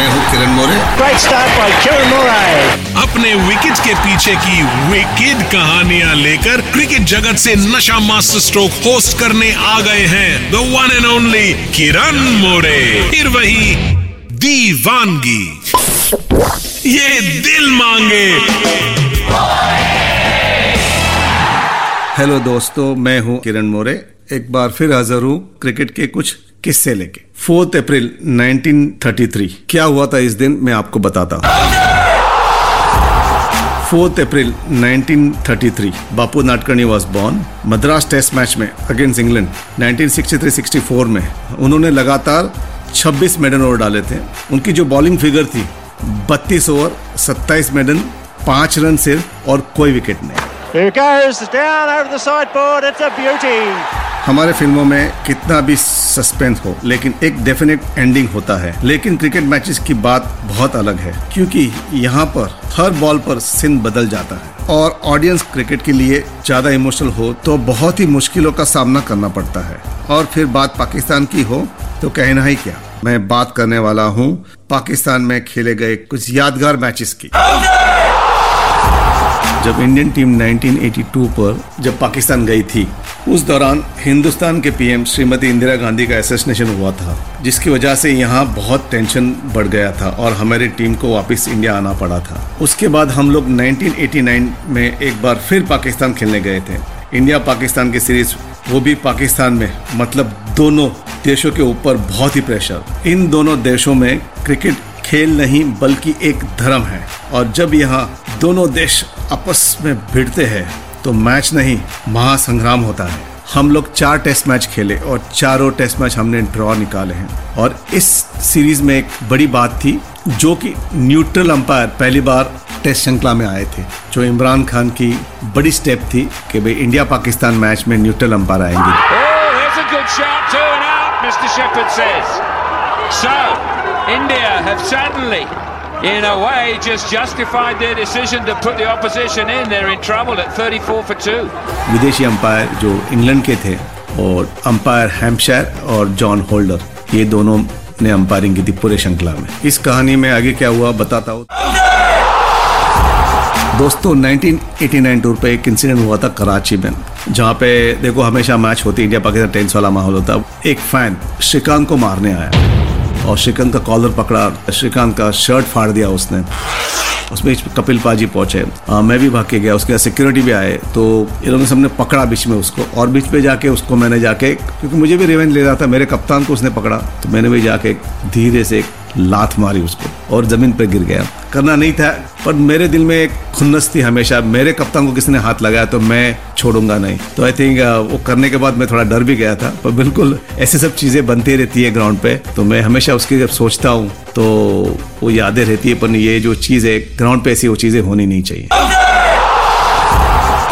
मैं हूँ किरण मोरे. अपने विकेट के पीछे की विकेट कहानियाँ लेकर क्रिकेट जगत से नशा मास्टर स्ट्रोक होस्ट करने आ गए हैं the one and only Kiran More. फिर वही दीवानगी। ये दिल मांगे। हेलो दोस्तों मैं हूँ किरण मोरे। एक बार फिर हाजिर हूँ क्रिकेट के कुछ किस्से लेके। 4 अप्रैल 1933 क्या हुआ था इस दिन? मैं आपको बताता हूँ। 4 अप्रैल 1933 Bapu Nadkarni was born Madras test match में अगेंस्ट इंग्लैंड 1963-64 में। उन्होंने लगातार 26 मेडन ओवर डाले थे। उनकी जो बॉलिंग फिगर थी 32 ओवर 27 मेडन पाँच रन सिर्फ़ और कोई विकेट नहीं. हमारे फ़िल्मों में कितना भी सस्पेंस हो, लेकिन एक डेफिनेट एंडिंग होता है। लेकिन क्रिकेट मैचेस की बात बहुत अलग है, क्योंकि यहाँ पर हर बॉल पर सीन बदल जाता है। और ऑडियंस क्रिकेट के लिए ज़्यादा इमोशनल हो तो बहुत ही मुश्किलों का सामना करना पड़ता है। और फिर बात पाकिस्तान की हो तो कहना ही क्या? मैं बात करने वाला हूँ पाकिस्तान में खेले गए कुछ यादगार मैचेस की। जब इंडियन टीम 1982 पर जब पाकिस्तान गई थी, उस दौरान हिंदुस्तान के पीएम श्रीमती इंदिरा गांधी का एसेसिनेशन हुआ था, जिसकी वजह से यहाँ बहुत टेंशन बढ़ गया था और हमारी टीम को वापस इंडिया आना पड़ा था। उसके बाद हम लोग 1989 में एक बार फिर पाकिस्तान खेलने गए थे। इंडिया पाकिस्तान की सीरीज़ वो भी पाकिस्तान में मतलब दोनों देशों के ऊपर बहुत ही प्रेशर इन दोनों देशों में क्रिकेट खेल नहीं, बल्कि एक धर्म है। और जब यहाँ दोनों देश आपस में भिड़ते हैं तो मैच नहीं महासंग्राम होता है। हम लोग चार टेस्ट मैच खेले और चारों टेस्ट मैच हमने ड्रॉ निकाले हैं। और इस सीरीज़ में एक बड़ी बात थी जो कि न्यूट्रल अंपायर पहली बार टेस्ट श्रृंखला में आए थे जो इमरान खान की बड़ी स्टेप थी कि भाई इंडिया पाकिस्तान मैच में न्यूट्रल अंपायर आएँगे। Oh, two in a way, just justified their decision to put the opposition in. They're in trouble at 34 for 2. विदेशी अंपायर जो इंग्लैंड के थे और अंपायर हैम्पशायर और जॉन होल्डर ये दोनों ने अंपायरिंग की थी पूरे श्रृंखला में इस कहानी में आगे क्या हुआ बताता हूँ दोस्तों 1989 टूर पे एक इंसिडेंट हुआ था कराची में जहाँ पे देखो हमेशा मैच होती इंडिया पाकिस्तान टेंस वाला माहौल होता एक फ़ैन श्रीकांत को मारने आया और श्रीकांत का कॉलर पकड़ा श्रीकांत का शर्ट फाड़ दिया उसने। उसमें कपिल पाजी पहुँचे। आ, मैं भी भाग के गया उसके सिक्योरिटी भी आए तो इन्होंने सबने पकड़ा बीच में उसको। और बीच में जाके उसको मैंने जाके क्योंकि मुझे भी रिवेंज ले रहा था मेरे कप्तान को उसने पकड़ा तो मैंने भी जाके धीरे से लात मारी उसको और ज़मीन पर गिर गया। करना नहीं था, पर मेरे दिल में एक खुन्नस थी हमेशा। मेरे कप्तान को किसी ने हाथ लगाया तो मैं छोड़ूँगा नहीं। तो आई थिंक वो करने के बाद मैं थोड़ा डर भी गया था, पर बिल्कुल ऐसी सब चीज़ें बनती रहती है ग्राउंड पे तो मैं हमेशा उसकी जब सोचता हूँ तो वो यादें रहती है, पर ये जो चीज़ है ग्राउंड पे ऐसी वो चीज़ें होनी नहीं चाहिए।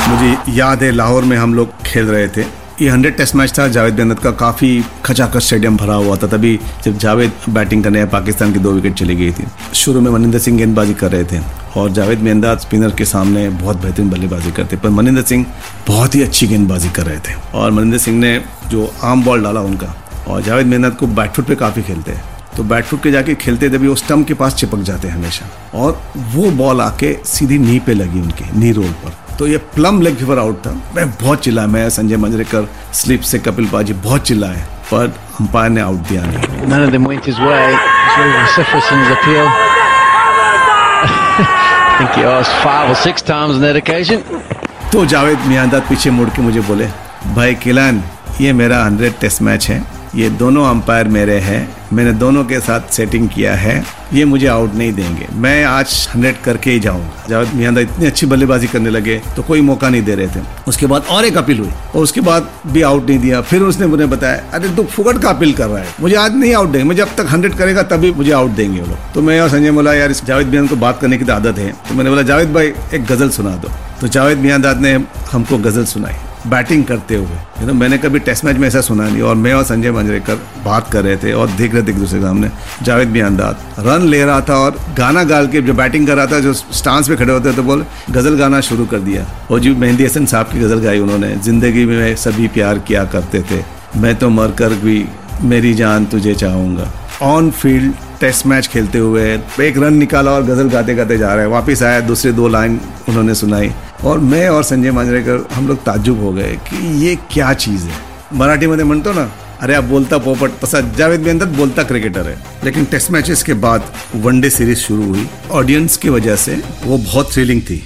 मुझे याद है, लाहौर में हम लोग खेल रहे थे। ये हंड्रेड टेस्ट मैच था, जावेद बेनत का काफ़ी खचाखच स्टेडियम भरा हुआ था, तभी जब जावेद बैटिंग करने पाकिस्तान की दो विकेट चली गई थी। शुरू में मनिंदर सिंह गेंदबाजी कर रहे थे और जावेद मेंदा स्पिनर के सामने बहुत बेहतरीन बल्लेबाजी करते, पर मनिंदर सिंह बहुत ही अच्छी गेंदबाजी कर रहे थे। और मनिंदर सिंह ने जो आम बॉल डाला उनका, और जावेद मेहनत को बैटफुट पे काफ़ी खेलते हैं। तो बैटफुट के जाके खेलते तभी वो स्टम्प के पास चिपक जाते हैं हमेशा, और वो बॉल आके सीधी नी पे लगी उनके नी रोल पर। तो ये प्लम लेग फीवर आउट था मैं बहुत चिल्लाया मैं संजय मंजरेकर स्लिप से कपिल पाजी बहुत चिल्लाए पर अंपायर ने आउट दिया नहीं None of them went his way. It's very vociferous in his appeal. I think he asked five or six times on that occasion. तो जावेद मियांदाद पीछे मुड़ के मुझे बोले भाई किलान ये मेरा हंड्रेड टेस्ट मैच है ये दोनों अंपायर मेरे हैं मैंने दोनों के साथ सेटिंग किया है ये मुझे आउट नहीं देंगे। मैं आज हंड्रेड करके ही जाऊँगा जब मियांदा इतनी अच्छी बल्लेबाजी करने लगे तो कोई मौका नहीं दे रहे थे। उसके बाद और एक अपील हुई। और उसके बाद भी आउट नहीं दिया। फिर उसने मुझे बताया अरे तू फुकट का अपील कर रहा है। मुझे आज नहीं आउट देंगे। मुझे जब तक हंड्रेड करेगा तभी मुझे आउट देंगे वो लोग। तो मैं और संजय बोला यार इस जावेद मियाँ को बात करने की तो आदत है। तो मैंने बोला जावेद भाई एक गज़ल सुना दो। तो जावेद मियांदाद ने हमको गज़ल सुनाई। बैटिंग करते हुए। यू नो मैंने कभी टेस्ट मैच में ऐसा सुना नहीं, और मैं और संजय मंजरेकर बात कर रहे थे और देख रहे थे एक दूसरे सामने, जावेद भी अंदाज रन ले रहा था और गाना गाल के जो बैटिंग कर रहा था, जो स्टांस पे खड़े होते थे तो बोल, गज़ल गाना शुरू कर दिया। और जी मेहंदी हसन साहब की गज़ल गाई उन्होंने, ज़िंदगी में सभी प्यार किया करते थे। मैं तो मर कर भी मेरी जान तुझे चाहूँगा। ऑन फ़ील्ड टेस्ट मैच खेलते हुए एक रन निकाला और गज़ल गाते गाते जा रहे हैं। वापस आया, दूसरे दो लाइन उन्होंने सुनाई। और मैं और संजय मांजरेकर, हम लोग ताजुब हो गए कि ये क्या चीज़ है। मराठी मध्ये म्हणतो ना, अरे आप बोलता पोपट, तसा जावेद भी बोलता क्रिकेटर है। लेकिन टेस्ट मैचेस के बाद वनडे सीरीज़ शुरू हुई। ऑडियंस की वजह से वो बहुत थ्रिलिंग थी।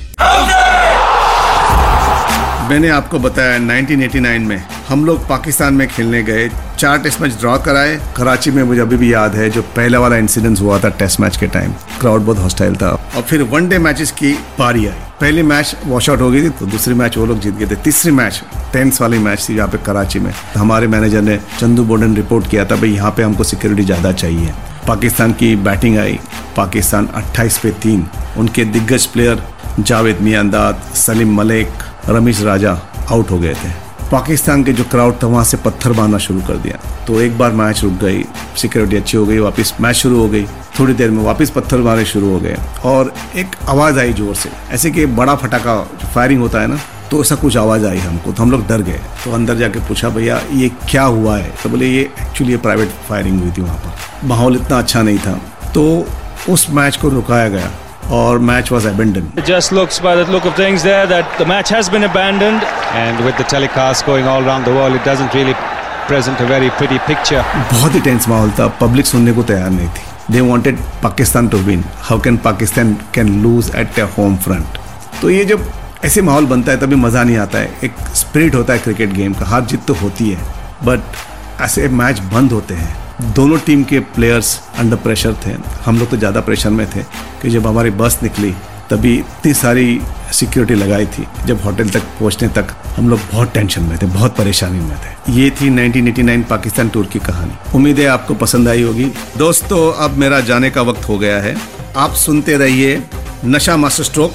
मैंने आपको बताया 1989 में हम लोग पाकिस्तान में खेलने गए। चार टेस्ट मैच ड्रॉ कराए। कराची में मुझे अभी भी याद है जो पहला वाला इंसिडेंस हुआ था टेस्ट मैच के टाइम क्राउड बहुत हॉस्टाइल था। और फिर वन डे मैचेस की पारी आई। पहली मैच वॉश आउट हो गई थी तो दूसरी मैच वो लोग जीत गए थे। तीसरी मैच टेंस वाली मैच थी यहाँ पे कराची में। तो हमारे मैनेजर ने चंदू बोर्डन रिपोर्ट किया था, भाई, यहाँ पे हमको सिक्योरिटी ज़्यादा चाहिए। पाकिस्तान की बैटिंग आई। पाकिस्तान 28 पे तीन। उनके दिग्गज प्लेयर जावेद मियांदाद, सलीम मलिक, रमेश राजा आउट हो गए थे। पाकिस्तान के जो क्राउड था, वहाँ से पत्थर मारना शुरू कर दिया। तो एक बार मैच रुक गई सिक्योरिटी अच्छी हो गई, वापस मैच शुरू हो गई। थोड़ी देर में वापस पत्थर मारने शुरू हो गए। और एक आवाज़ आई ज़ोर से। ऐसे कि बड़ा फटाका फायरिंग होता है ना तो ऐसा कुछ आवाज़ आई हमको तो हम लोग डर गए। तो अंदर जाके पूछा, भैया, ये क्या हुआ है? तो बोले, ये एक्चुअली प्राइवेट फायरिंग हुई थी वहाँ पर। माहौल इतना अच्छा नहीं था। तो उस मैच को रुकाया गया। Or match was abandoned. It just looks by the look of things there that the match has been abandoned and with the telecast going all around the world it doesn't really present a very pretty picture. बहुत ही tense माहौल था public सुनने को तैयार नहीं थी they wanted Pakistan to win how can Pakistan can lose at a home front तो ये जब ऐसे माहौल बनता है तभी मज़ा नहीं आता है एक स्पिरिट होता है क्रिकेट गेम का हार जीत तो होती है बट ऐसे मैच बंद होते हैं दोनों टीम के प्लेयर्स अंडर प्रेशर थे। हम लोग तो ज़्यादा प्रेशर में थे कि जब हमारी बस निकली, तभी इतनी सारी सिक्योरिटी लगाई थी। जब होटल तक पहुँचने तक हम लोग बहुत टेंशन में थे, बहुत परेशानी में थे। ये थी 1989 पाकिस्तान टूर की कहानी। उम्मीद है आपको पसंद आई होगी। दोस्तों, अब मेरा जाने का वक्त हो गया है। आप सुनते रहिए नशा मास्टर स्ट्रोक